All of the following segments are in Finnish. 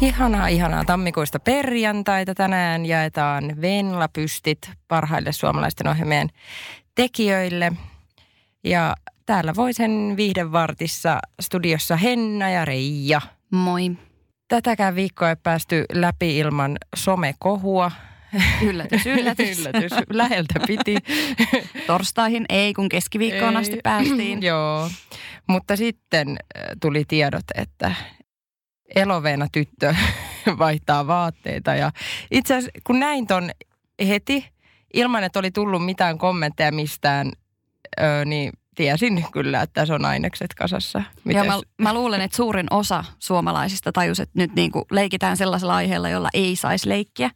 Ihanaa, ihanaa tammikuista perjantaita. Tänään jaetaan Venla-pystit parhaille suomalaisten ohjelmien tekijöille. Ja täällä Voisen viihdevartissa studiossa Henna ja Reija. Moi. Tätäkään viikkoa ei päästy läpi ilman somekohua. Yllätys, yllätys. yllätys. Läheltä piti. Torstaihin ei, kun keskiviikkoon Ei. asti päästiin. Joo, mutta sitten äh, tuli tiedot, että eloveena tyttö vaihtaa vaatteita. Ja itse asiassa kun näin ton heti, ilman että oli tullut mitään kommentteja mistään, ö, niin tiesin kyllä, että se on ainekset kasassa. Ja Mites? mä, mä luulen, että suurin osa suomalaisista tajus, että nyt niin kuin leikitään sellaisella aiheella, jolla ei saisi leikkiä.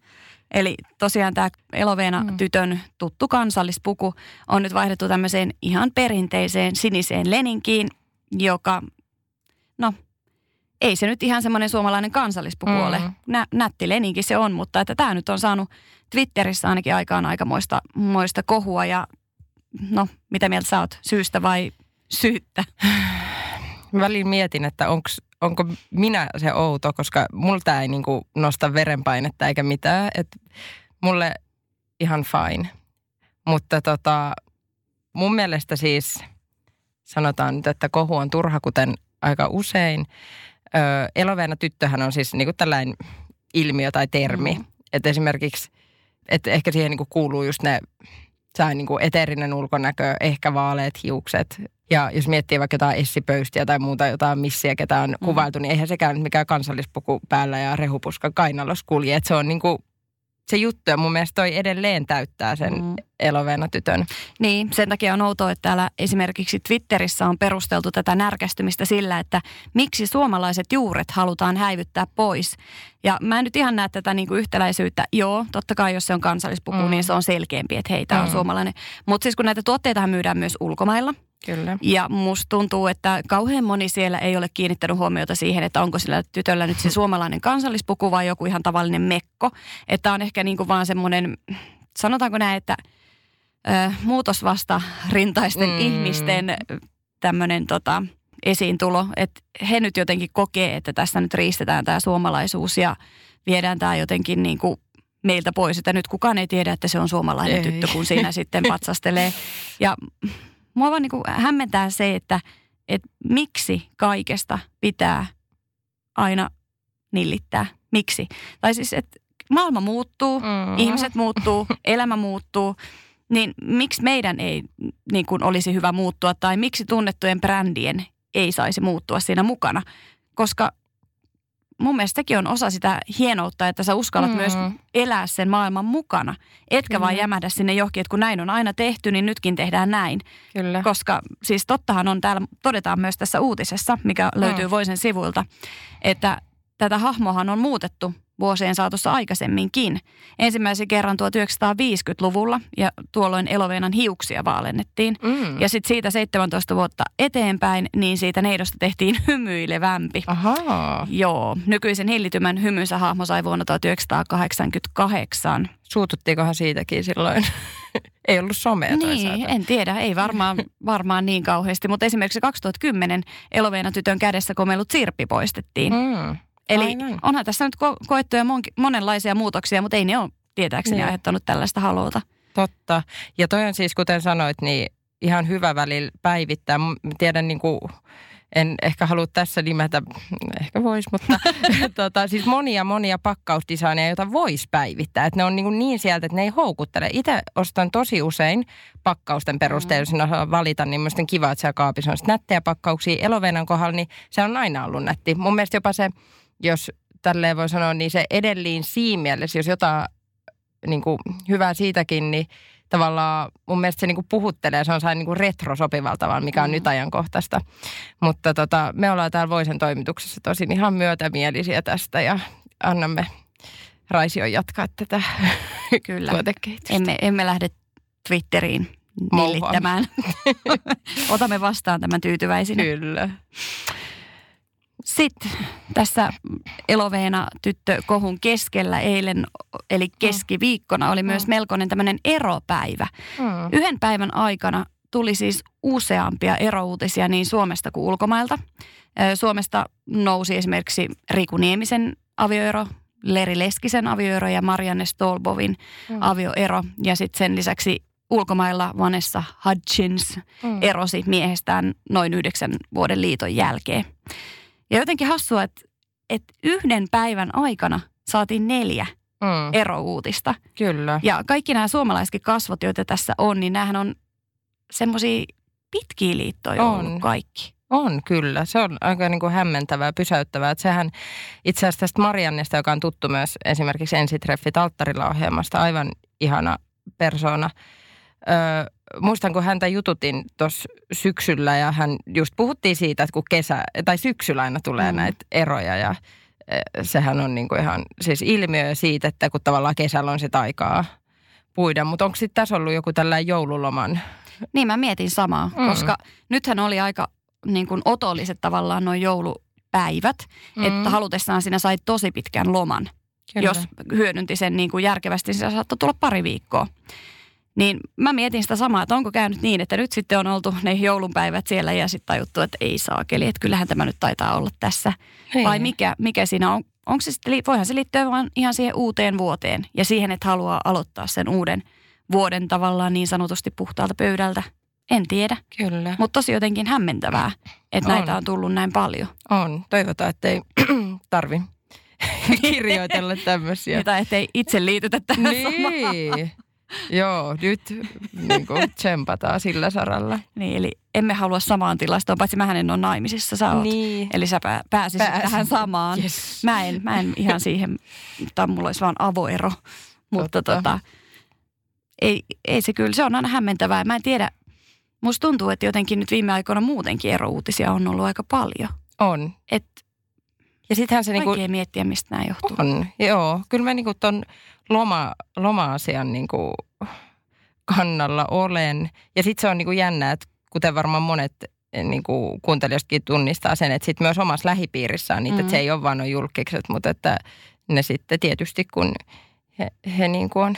Eli tosiaan tämä Eloveena Mm. tytön tuttu kansallispuku on nyt vaihdettu tämmöiseen ihan perinteiseen siniseen leninkiin, joka, no ei se nyt ihan semmoinen suomalainen kansallispuku Mm. ole. Nä, nätti leninki se on, mutta että tämä nyt on saanut Twitterissä ainakin aikaan aikamoista moista kohua ja no mitä mieltä sä oot, syystä vai syyttä? Välillä mietin, että onks, onko minä se outo, koska multa ei niinku nosta verenpainetta eikä mitään. Et mulle ihan fine. Mutta tota, mun mielestä siis sanotaan nyt, että kohu on turha, kuten aika usein. Ö, eloveena tyttöhän on siis niinku tällainen ilmiö tai termi. Mm. Että esimerkiksi, että ehkä siihen niinku kuuluu just ne, sää niinku eteerinen ulkonäkö, ehkä vaaleat hiukset. Ja jos miettii vaikka jotain essipöystiä tai muuta, jotain missiä, ketä on Mm. kuvailtu, niin eihän sekään nyt mikään kansallispuku päällä ja rehupuska kainalossa kulje. Että se on niinku se juttu ja mun mielestä toi edelleen täyttää sen Mm. eloveena tytön. Niin, sen takia on outoa, että täällä esimerkiksi Twitterissä on perusteltu tätä närkästymistä sillä, että miksi suomalaiset juuret halutaan häivyttää pois. Ja mä en nyt ihan näe tätä niin kuin yhtäläisyyttä. Joo, totta kai jos se on kansallispuku, Mm. niin se on selkeämpi, että hei, tämä Mm. on suomalainen. Mutta siis kun näitä tuotteita myydään myös ulkomailla, Kyllä. ja musta tuntuu, että kauhean moni siellä ei ole kiinnittänyt huomiota siihen, että onko sillä tytöllä nyt se suomalainen kansallispuku vai joku ihan tavallinen mekko. Että on ehkä niin kuin vaan semmoinen, sanotaanko näin, että ö, muutosvasta rintaisten Mm. ihmisten tämmöinen tota, esiintulo. Että he nyt jotenkin kokee, että tässä nyt riistetään tämä suomalaisuus ja viedään tämä jotenkin niin kuin meiltä pois. Että nyt kukaan ei tiedä, että se on suomalainen Ei. tyttö, kun siinä sitten patsastelee. Ja mua vaan niin kuin hämmentää se, että, että miksi kaikesta pitää aina nillittää. Miksi? Tai siis, että maailma muuttuu, Mm. ihmiset muuttuu, elämä muuttuu, niin miksi meidän ei niin kuin olisi hyvä muuttua tai miksi tunnettujen brändien ei saisi muuttua siinä mukana? Koska mun mielestä sekin on osa sitä hienoutta, että sä uskallat Mm. mm. myös elää sen maailman mukana. Etkä vaan Kyllä. jämähdä sinne johonkin, että kun näin on aina tehty, niin nytkin tehdään näin. Kyllä. Koska siis tottahan on täällä, todetaan myös tässä uutisessa, mikä löytyy Mm. Voisen sivuilta, että tätä hahmohan on muutettu vuosien saatossa aikaisemminkin. Ensimmäisen kerran 1950-luvulla ja tuolloin Eloveenan hiuksia vaalennettiin. Mm. Ja sitten siitä 17 vuotta eteenpäin, niin siitä neidosta tehtiin hymyilevämpi. Ahaa. Joo, nykyisen hillitymän hymynsä hahmo sai vuonna 1988. Suututtiinkohan siitäkin silloin? ei ollut somea Niin, toisaalta. en tiedä, ei varmaan, varmaan niin kauheasti, mutta esimerkiksi 2010 Eloveena tytön kädessä komellut sirppi poistettiin. Mm. Mm. Eli aivan. onhan tässä nyt ko- koettuja mon- monenlaisia muutoksia, mutta ei ne ole tietääkseni Niin. aiheuttanut tällaista haluuta. Totta. Ja toi on siis, kuten sanoit, niin ihan hyvä välillä päivittää. Mä tiedän niin kuin, en ehkä halua tässä nimetä, ehkä vois, mutta tota, siis monia monia pakkausdesigneja, joita voisi päivittää. Että ne on niin, niin sieltä, että ne ei houkuttele. Itse ostan tosi usein pakkausten perusteella, jos en osaa valita, niin on kiva, että siellä kaapissa on nättejä pakkauksia. Elovenan kohdalla, niin se on aina ollut nätti. Mun mielestä jopa se, jos tälleen voi sanoa, niin se edelliin siinä mielessä, jos jotain niin kuin, hyvää siitäkin, niin tavallaan mun mielestä se niin kuin puhuttelee, se on sain niin kuin retro sopivalta tavalla, mikä on Mm. nyt ajankohtaista. Mutta tota, me ollaan täällä Voisen toimituksessa tosin ihan myötämielisiä tästä ja annamme Raision jatkaa tätä Kyllä. tuotekehitystä. Emme, emme lähde Twitteriin nillittämään. Otamme vastaan tämän tyytyväisinä. Kyllä. Sitten tässä Eloveena tyttökohun keskellä eilen, eli keskiviikkona, oli myös melkoinen tämmöinen eropäivä. Mm. Yhden päivän aikana tuli siis useampia erouutisia niin Suomesta kuin ulkomailta. Suomesta nousi esimerkiksi Riku Niemisen avioero, Leri Leskisen avioero ja Marianne Stolbovin Mm. avioero. Ja sitten sen lisäksi ulkomailla Vanessa Hudgens Mm. erosi miehestään noin yhdeksän vuoden liiton jälkeen. Ja jotenkin hassua, että, että yhden päivän aikana saatiin neljä Mm. erouutista. Kyllä. Ja kaikki nämä suomalaisetkin kasvot, joita tässä on, niin näähän on semmoisia pitkiä liittoja On. ollut kaikki. On kyllä. Se on aika niin kuin hämmentävää ja pysäyttävää. Että sehän itse asiassa tästä Mariannesta, joka on tuttu myös esimerkiksi Ensitreffit alttarilla ohjelmasta, aivan ihana persona. Öö, muistan, kun häntä jututin tuossa syksyllä ja hän just puhuttiin siitä, että kun kesä, tai syksyllä aina tulee Mm. näitä eroja ja ö, sehän on niin kuin ihan siis ilmiö siitä, että kun tavallaan kesällä on sitä aikaa puida. Mutta onko sitten tässä ollut joku tällainen joululoman? Niin mä mietin samaa, mm. Koska nythän oli aika niin kuin otolliset tavallaan nuo joulupäivät, mm. että halutessaan sinä sai tosi pitkän loman. Kyllä. jos hyödynti sen niin kuin järkevästi, niin se saattoi tulla pari viikkoa. Niin mä mietin sitä samaa, että onko käynyt niin, että nyt sitten on oltu ne joulunpäivät siellä ja sitten tajuttu, että ei saakeli, että kyllähän tämä nyt taitaa olla tässä. Niin. Vai mikä, mikä siinä on? Onko se sitten, voihan se liittyä vaan ihan siihen uuteen vuoteen ja siihen, että haluaa aloittaa sen uuden vuoden tavallaan niin sanotusti puhtaalta pöydältä. En tiedä, Kyllä. mutta tosi jotenkin hämmentävää, että On. näitä on tullut näin paljon. On. Toivotaan, että ei tarvi kirjoitella tämmöisiä. Tai ettei itse liitytä tähän samaan. Joo, nyt niin kuin tsempataan sillä saralla. Niin, eli emme halua samaan tilastoon, paitsi mähän en ole naimisissa, sä oot. Niin. Eli sä pää, pääsisit Pääsin. tähän samaan. Yes. Mä, en, mä en ihan siihen, tai mulla olisi vaan avoero. Mutta Totta. tota, ei, ei se kyllä, se on aina hämmentävää. Mä en tiedä, musta tuntuu, että jotenkin nyt viime aikoina muutenkin erouutisia on ollut aika paljon. On. Et Ja sittenhän se vaikea niinku, miettiä, mistä nämä johtuu. on. Joo, kyllä mä niinku ton loma, loma-asian niinku kannalla olen. Ja sitten se on niinku jännä, että kuten varmaan monet niinku kuuntelijoistakin tunnistaa sen, että sitten myös omassa lähipiirissä on niitä, Mm. että se ei ole vaan nuo julkikset, mutta että ne sitten tietysti kun he, he niinku on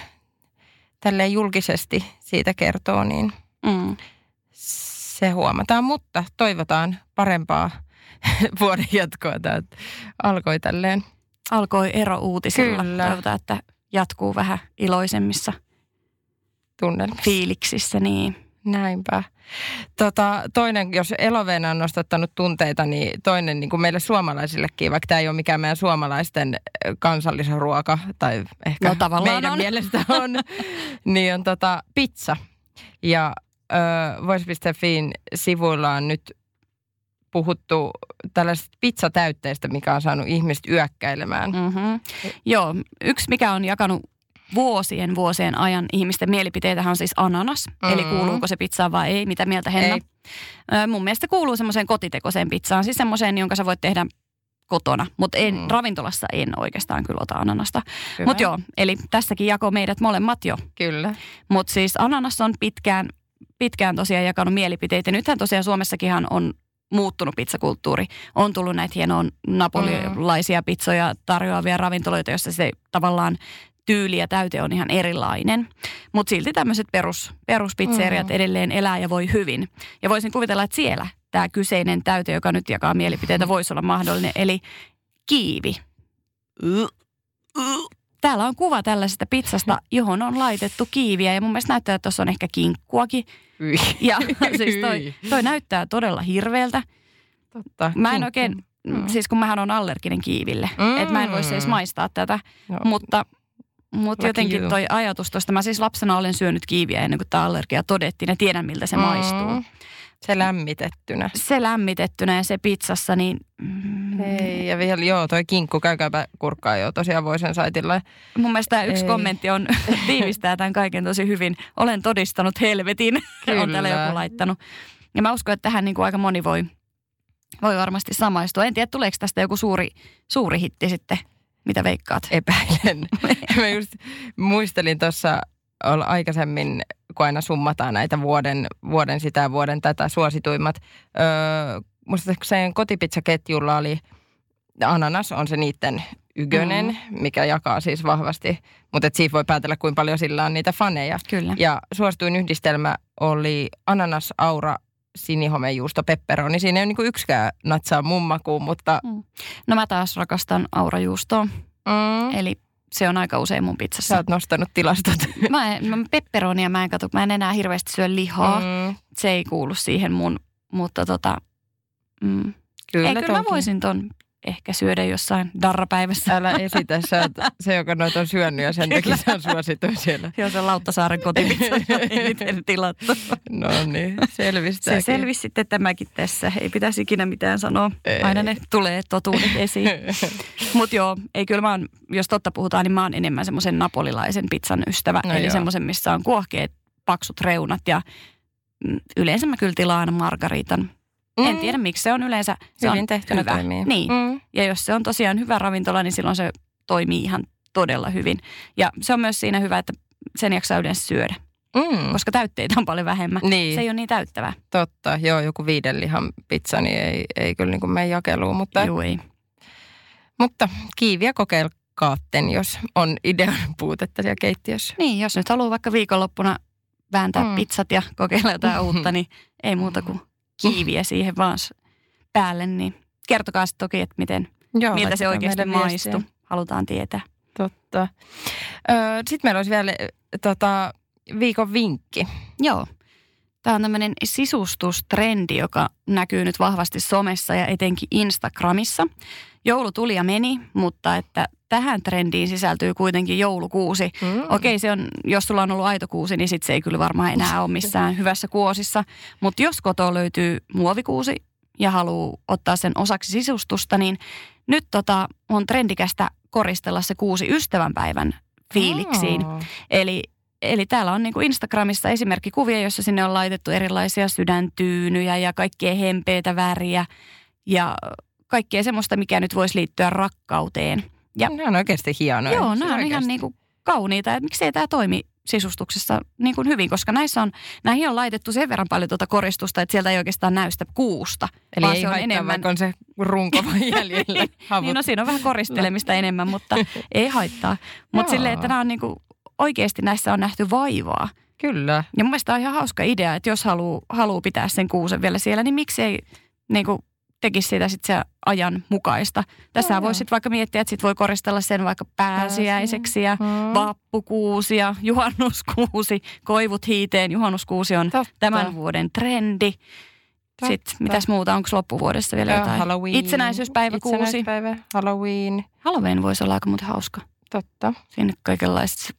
tälleen julkisesti siitä kertoo, niin Mm. se huomataan, mutta toivotaan parempaa vuoden jatkoa. Tämä alkoi tälleen. Alkoi erouutisilla. Kyllä. Toivotaan, että jatkuu vähän iloisemmissa tunnelmissa. fiiliksissä. Niin. Näinpä. Tota, toinen, jos Eloveena on nostattanut tunteita, niin toinen niin kuin meille suomalaisillekin, vaikka tämä ei ole mikään meidän suomalaisten kansallisruoka, tai ehkä No, tavallaan meidän on. mielestä on, niin on tota, pizza. Ja ö, Voice.fiin sivuilla on nyt puhuttu tällaisesta pizzatäytteestä, mikä on saanut ihmiset yökkäilemään. Mm-hmm. Joo, yksi mikä on jakanut vuosien vuosien ajan ihmisten mielipiteitähän on siis ananas. Mm. Eli Mm. kuuluuko se pizzaan vai ei, mitä mieltä Henna? Ei. Mun mielestä kuuluu semmoiseen kotitekoiseen pizzaan, siis semmoiseen, jonka sä voit tehdä kotona. Mutta en, Mm. ravintolassa en oikeastaan kyllä ota ananasta. Mutta joo, eli tässäkin jako meidät molemmat jo. Kyllä. Mutta siis ananas on pitkään, pitkään tosiaan jakanut mielipiteitä. Nythän tosiaan Suomessakinhan on muuttunut pizzakulttuuri. On tullut näitä hienoja napolilaisia pizzoja tarjoavia ravintoloita, joissa se tavallaan tyyli ja täyte on ihan erilainen. Mutta silti tämmöiset perus, peruspizzeriat Mm. edelleen elää ja voi hyvin. Ja voisin kuvitella, että siellä tämä kyseinen täyte, joka nyt jakaa mielipiteitä, voisi olla mahdollinen. Eli kiivi. Täällä on kuva tällaisesta pizzasta, johon on laitettu kiiviä ja mun mielestä näyttää, että tuossa on ehkä kinkkuakin. Hyi. Ja siis toi, toi näyttää todella hirveältä. Totta. Mä en Kinkku. oikein, Mm. siis kun mähän on allerginen kiiville, Mm. että mä en voisi edes maistaa tätä, No, mutta, mutta jotenkin toi ajatus tuosta, mä siis lapsena olen syönyt kiiviä ennen kuin tämä allergia todettiin ja tiedän miltä se Mm. maistuu. Se lämmitettynä. Se lämmitettynä ja se pizzassa, niin mm, Ei, ja vielä, joo, toi kinkku, käykääpä kurkkaa jo tosiaan Voisen saitilla. mun mielestä tämä yksi Ei. kommentti on, tiivistää tämän kaiken tosi hyvin. Olen todistanut helvetin, on täällä Kyllä. joku laittanut. Ja mä uskon, että tähän niin kuin aika moni voi, voi varmasti samaistua. En tiedä, tuleeko tästä joku suuri, suuri hitti sitten, mitä veikkaat? Epäilen. Mä just muistelin tuossa aikaisemmin, kun aina summataan näitä vuoden, vuoden sitä vuoden tätä suosituimmat. Öö, muistaakseni kotipizzaketjulla oli, ananas on se niiden ykönen, mm. mikä jakaa siis vahvasti, mutta et siitä voi päätellä, kuinka paljon sillä on niitä faneja. Kyllä. Ja suosituin yhdistelmä oli ananas, aura, sinihomejuusto, pepperoni. Siinä ei ole niin yksikään natsaa mun makuun, mutta... Mm. No mä taas rakastan aurajuustoa. Mm. Eli se on aika usein mun pizzassa. Sä oot nostanut tilastot. Mä, en, mä pepperonia mä en katso, mä en enää hirveästi syö lihaa. Mm. Se ei kuulu siihen mun, mutta tota... Mm. Kyllä, ei, kyllä mä voisin ton ehkä syödä jossain darrapäivässä. Älä esitä, sä oot se, joka noita on syönyt ja sen takia se on suosittu siellä. Joo, se Lauttasaaren kotipizza eniten tilattu. No niin, selvisi Se selvisi sitten tämäkin tässä. Ei pitäisi ikinä mitään sanoa. Ei. Aina ne tulee totuudet esiin. Mutta joo, ei kyllä mä oon, jos totta puhutaan, niin mä oon enemmän semmoisen napolilaisen pizzan ystävä. No eli semmoisen, missä on kuohkeet, paksut reunat ja mm, yleensä mä kyllä tilaan margaritan Mm. En tiedä, miksi se on yleensä se Hyvin on tehty hyvä. Toimii. Niin. Mm. Ja jos se on tosiaan hyvä ravintola, niin silloin se toimii ihan todella hyvin. Ja se on myös siinä hyvä, että sen jaksaa yleensä syödä. Mm. Koska täytteitä on paljon vähemmän. Niin. Se ei ole niin täyttävää. Totta, joo, joku viiden lihan pizza, niin ei, ei kyllä niin kuin mene jakeluun. Mutta, joo, ei. mutta kiiviä kokeilkaatten, jos on idean puutetta siellä keittiössä. Niin, jos nyt haluaa vaikka viikonloppuna vääntää mm. pizzat ja kokeilla jotain uutta, niin ei muuta kuin kiiviä siihen vaan päälle, niin kertokaa sitten toki, että miten, Joo, miltä se oikeasti maistuu. Halutaan tietää. Totta. Sitten meillä olisi vielä tota, viikon vinkki. Joo. Tämä on tämmöinen sisustustrendi, joka näkyy nyt vahvasti somessa ja etenkin Instagramissa. Joulu tuli ja meni, mutta että tähän trendiin sisältyy kuitenkin joulukuusi. Mm. Okei, se on, jos sulla on ollut aitokuusi, niin sit se ei kyllä varmaan enää ole missään hyvässä kuosissa. Mutta jos kotoa löytyy muovikuusi ja haluaa ottaa sen osaksi sisustusta, niin nyt tota, on trendikästä koristella se kuusi ystävänpäivän fiiliksiin. Oh. Eli Eli täällä on niin kuin Instagramissa esimerkkikuvia, joissa sinne on laitettu erilaisia sydäntyynyjä ja kaikkea hempeitä väriä ja kaikkea semmoista, mikä nyt voisi liittyä rakkauteen. Ja, ne on oikeasti hienoja. Joo, nämä on oikeasti. ihan niin kuin kauniita. Että miksei tämä toimi sisustuksessa niin kuin hyvin, koska näissä on, näihin on laitettu sen verran paljon tuota koristusta, että sieltä ei oikeastaan näy sitä kuusta. Eli ei se on enemmän... on se runko jäljellä. niin, no siinä on vähän koristelemista enemmän, mutta ei haittaa. Mutta silleen, että nämä on niin kuin, oikeasti näissä on nähty vaivaa. Kyllä. Ja mun mielestä on ihan hauska idea, että jos haluaa haluu pitää sen kuusen vielä siellä, niin miksi ei niin kuin, tekisi siitä sitten se ajan mukaista. Tässä no, voisi sitten vaikka miettiä, että sit voi koristella sen vaikka pääsiäiseksi ja hmm. vappukuusi ja juhannuskuusi, koivut hiiteen. Juhannuskuusi on Totta. tämän vuoden trendi. Totta. Sitten mitäs muuta, onko loppuvuodessa vielä ja jotain? Halloween. Itsenäisyyspäivä kuusi. Itsenäisyyspäivä, Halloween. Halloween voisi olla aika muuten hauska. Totta. Siinä kaikenlaiset,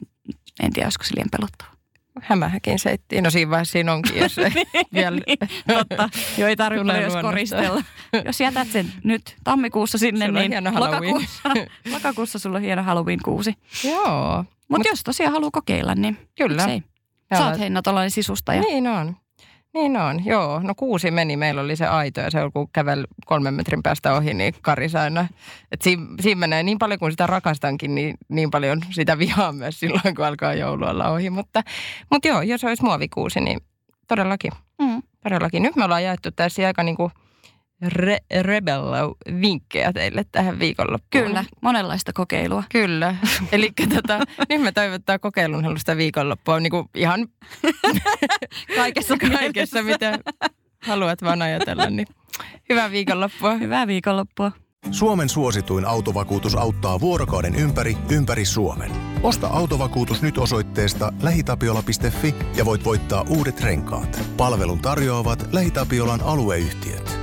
en tiedä, olisiko se liian pelottava hämähäkin seittiin. No siinä vaiheessa siinä onkin, jos niin, vielä... niin, totta. Jo ei tarvitse jos koristella. jos jätät sen nyt tammikuussa sinne, sulla niin lokakuussa, lokakuussa sulla on hieno Halloween-kuusi. Joo. Mutta Mut, jos tosiaan haluaa kokeilla, niin Kyllä. Sä oot Heina tuollainen sisustaja. Niin on. Niin on, joo. No kuusi meni, meillä oli se aito ja se on kun kävel kolmen metrin päästä ohi, niin karisa aina. Että siinä, siinä menee niin paljon, kun sitä rakastankin, niin, niin paljon sitä vihaa myös silloin, kun alkaa joulualla ohi. Mutta, mutta joo, jos olisi muovikuusi, niin todellakin. Mm. Todellakin. Nyt me ollaan jaettu tässä aika niin kuin – re- Rebello-vinkkejä teille tähän viikonloppuun. Kyllä, monenlaista kokeilua. Kyllä. Eli tota, nyt me toivottaa kokeilun halusta viikonloppua niin kuin ihan kaikessa, kaikessa, mitä haluat vaan ajatella. Niin hyvää viikonloppua. Hyvää viikonloppua. Suomen suosituin autovakuutus auttaa vuorokauden ympäri, ympäri Suomen. Osta autovakuutus nyt osoitteesta lähitapiola.fi ja voit voittaa uudet renkaat. Palvelun tarjoavat LähiTapiolan alueyhtiöt.